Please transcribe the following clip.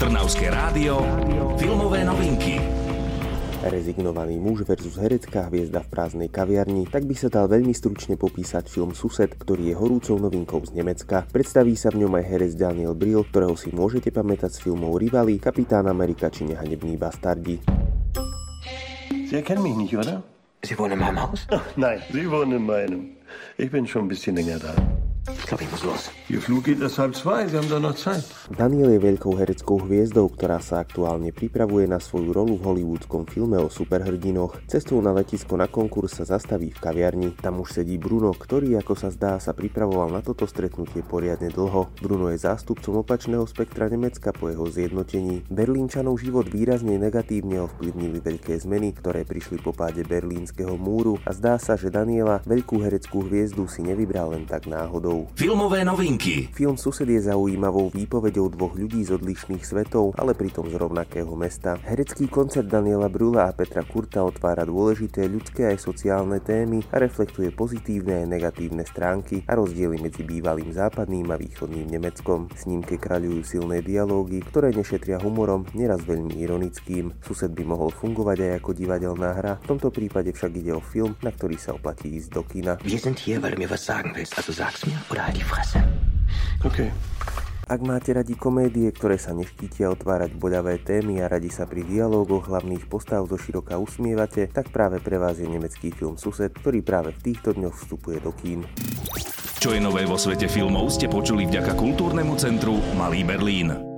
Trnavské rádio, filmové novinky. Rezignovaný muž versus herecká hviezda v prázdnej kaviarni, tak by sa dal veľmi stručne popísať film Sused, ktorý je horúcou novinkou z Nemecka. Predstaví sa v ňom aj herec Daniel Brill, ktorého si môžete pamätať z filmov Rivali, Kapitán Amerika či Nehanební bastardi. Sie erkennen mich nicht, oder? Sie wohnen in meinem Haus? Ach, nein, Sie wohnen in meinem. Ich bin schon ein bisschen länger da. Ich glaube, ich muss los. Ihr Flug geht erst halb zwei, Sie haben doch noch Zeit. Daniel je veľkou hereckou hviezdou, ktorá sa aktuálne pripravuje na svoju rolu v hollywoodskom filme o superhrdinoch. Cestou na letisko na konkurs sa zastaví v kaviarni. Tam už sedí Bruno, ktorý, ako sa zdá, sa pripravoval na toto stretnutie poriadne dlho. Bruno je zástupcom opačného spektra Nemecka po jeho zjednotení. Berlínčanov život výrazne negatívne ovplyvnili veľké zmeny, ktoré prišli po páde berlínskeho múru a zdá sa, že Daniela, veľkú hereckú hviezdu, si nevybral len tak náhodou. Filmové novinky. Film Sused je zaujímavou výpovedou dvoch ľudí z odlišných svetov, ale pritom z rovnakého mesta. Herecký koncert Daniela Brula a Petra Kurta otvára dôležité ľudské aj sociálne témy a reflektuje pozitívne aj negatívne stránky a rozdiely medzi bývalým západným a východným Nemeckom. Snímke kráľujú silné dialógy, ktoré nešetria humorom, neraz veľmi ironickým. Sused by mohol fungovať aj ako divadelná hra, v tomto prípade však ide o film, na ktorý sa oplatí ísť do kina. Wir sind hier, weil du mir was sagen willst. Also sag's mir oder halt die Fresse. Okay. Ak máte radi komédie, ktoré sa neštítia otvárať boľavé témy a radi sa pri dialógoch hlavných postav zo široka usmievate, tak práve pre vás je nemecký film Sused, ktorý práve v týchto dňoch vstupuje do kín. Čo je nové vo svete filmov ste počuli vďaka kultúrnemu centru Malý Berlín.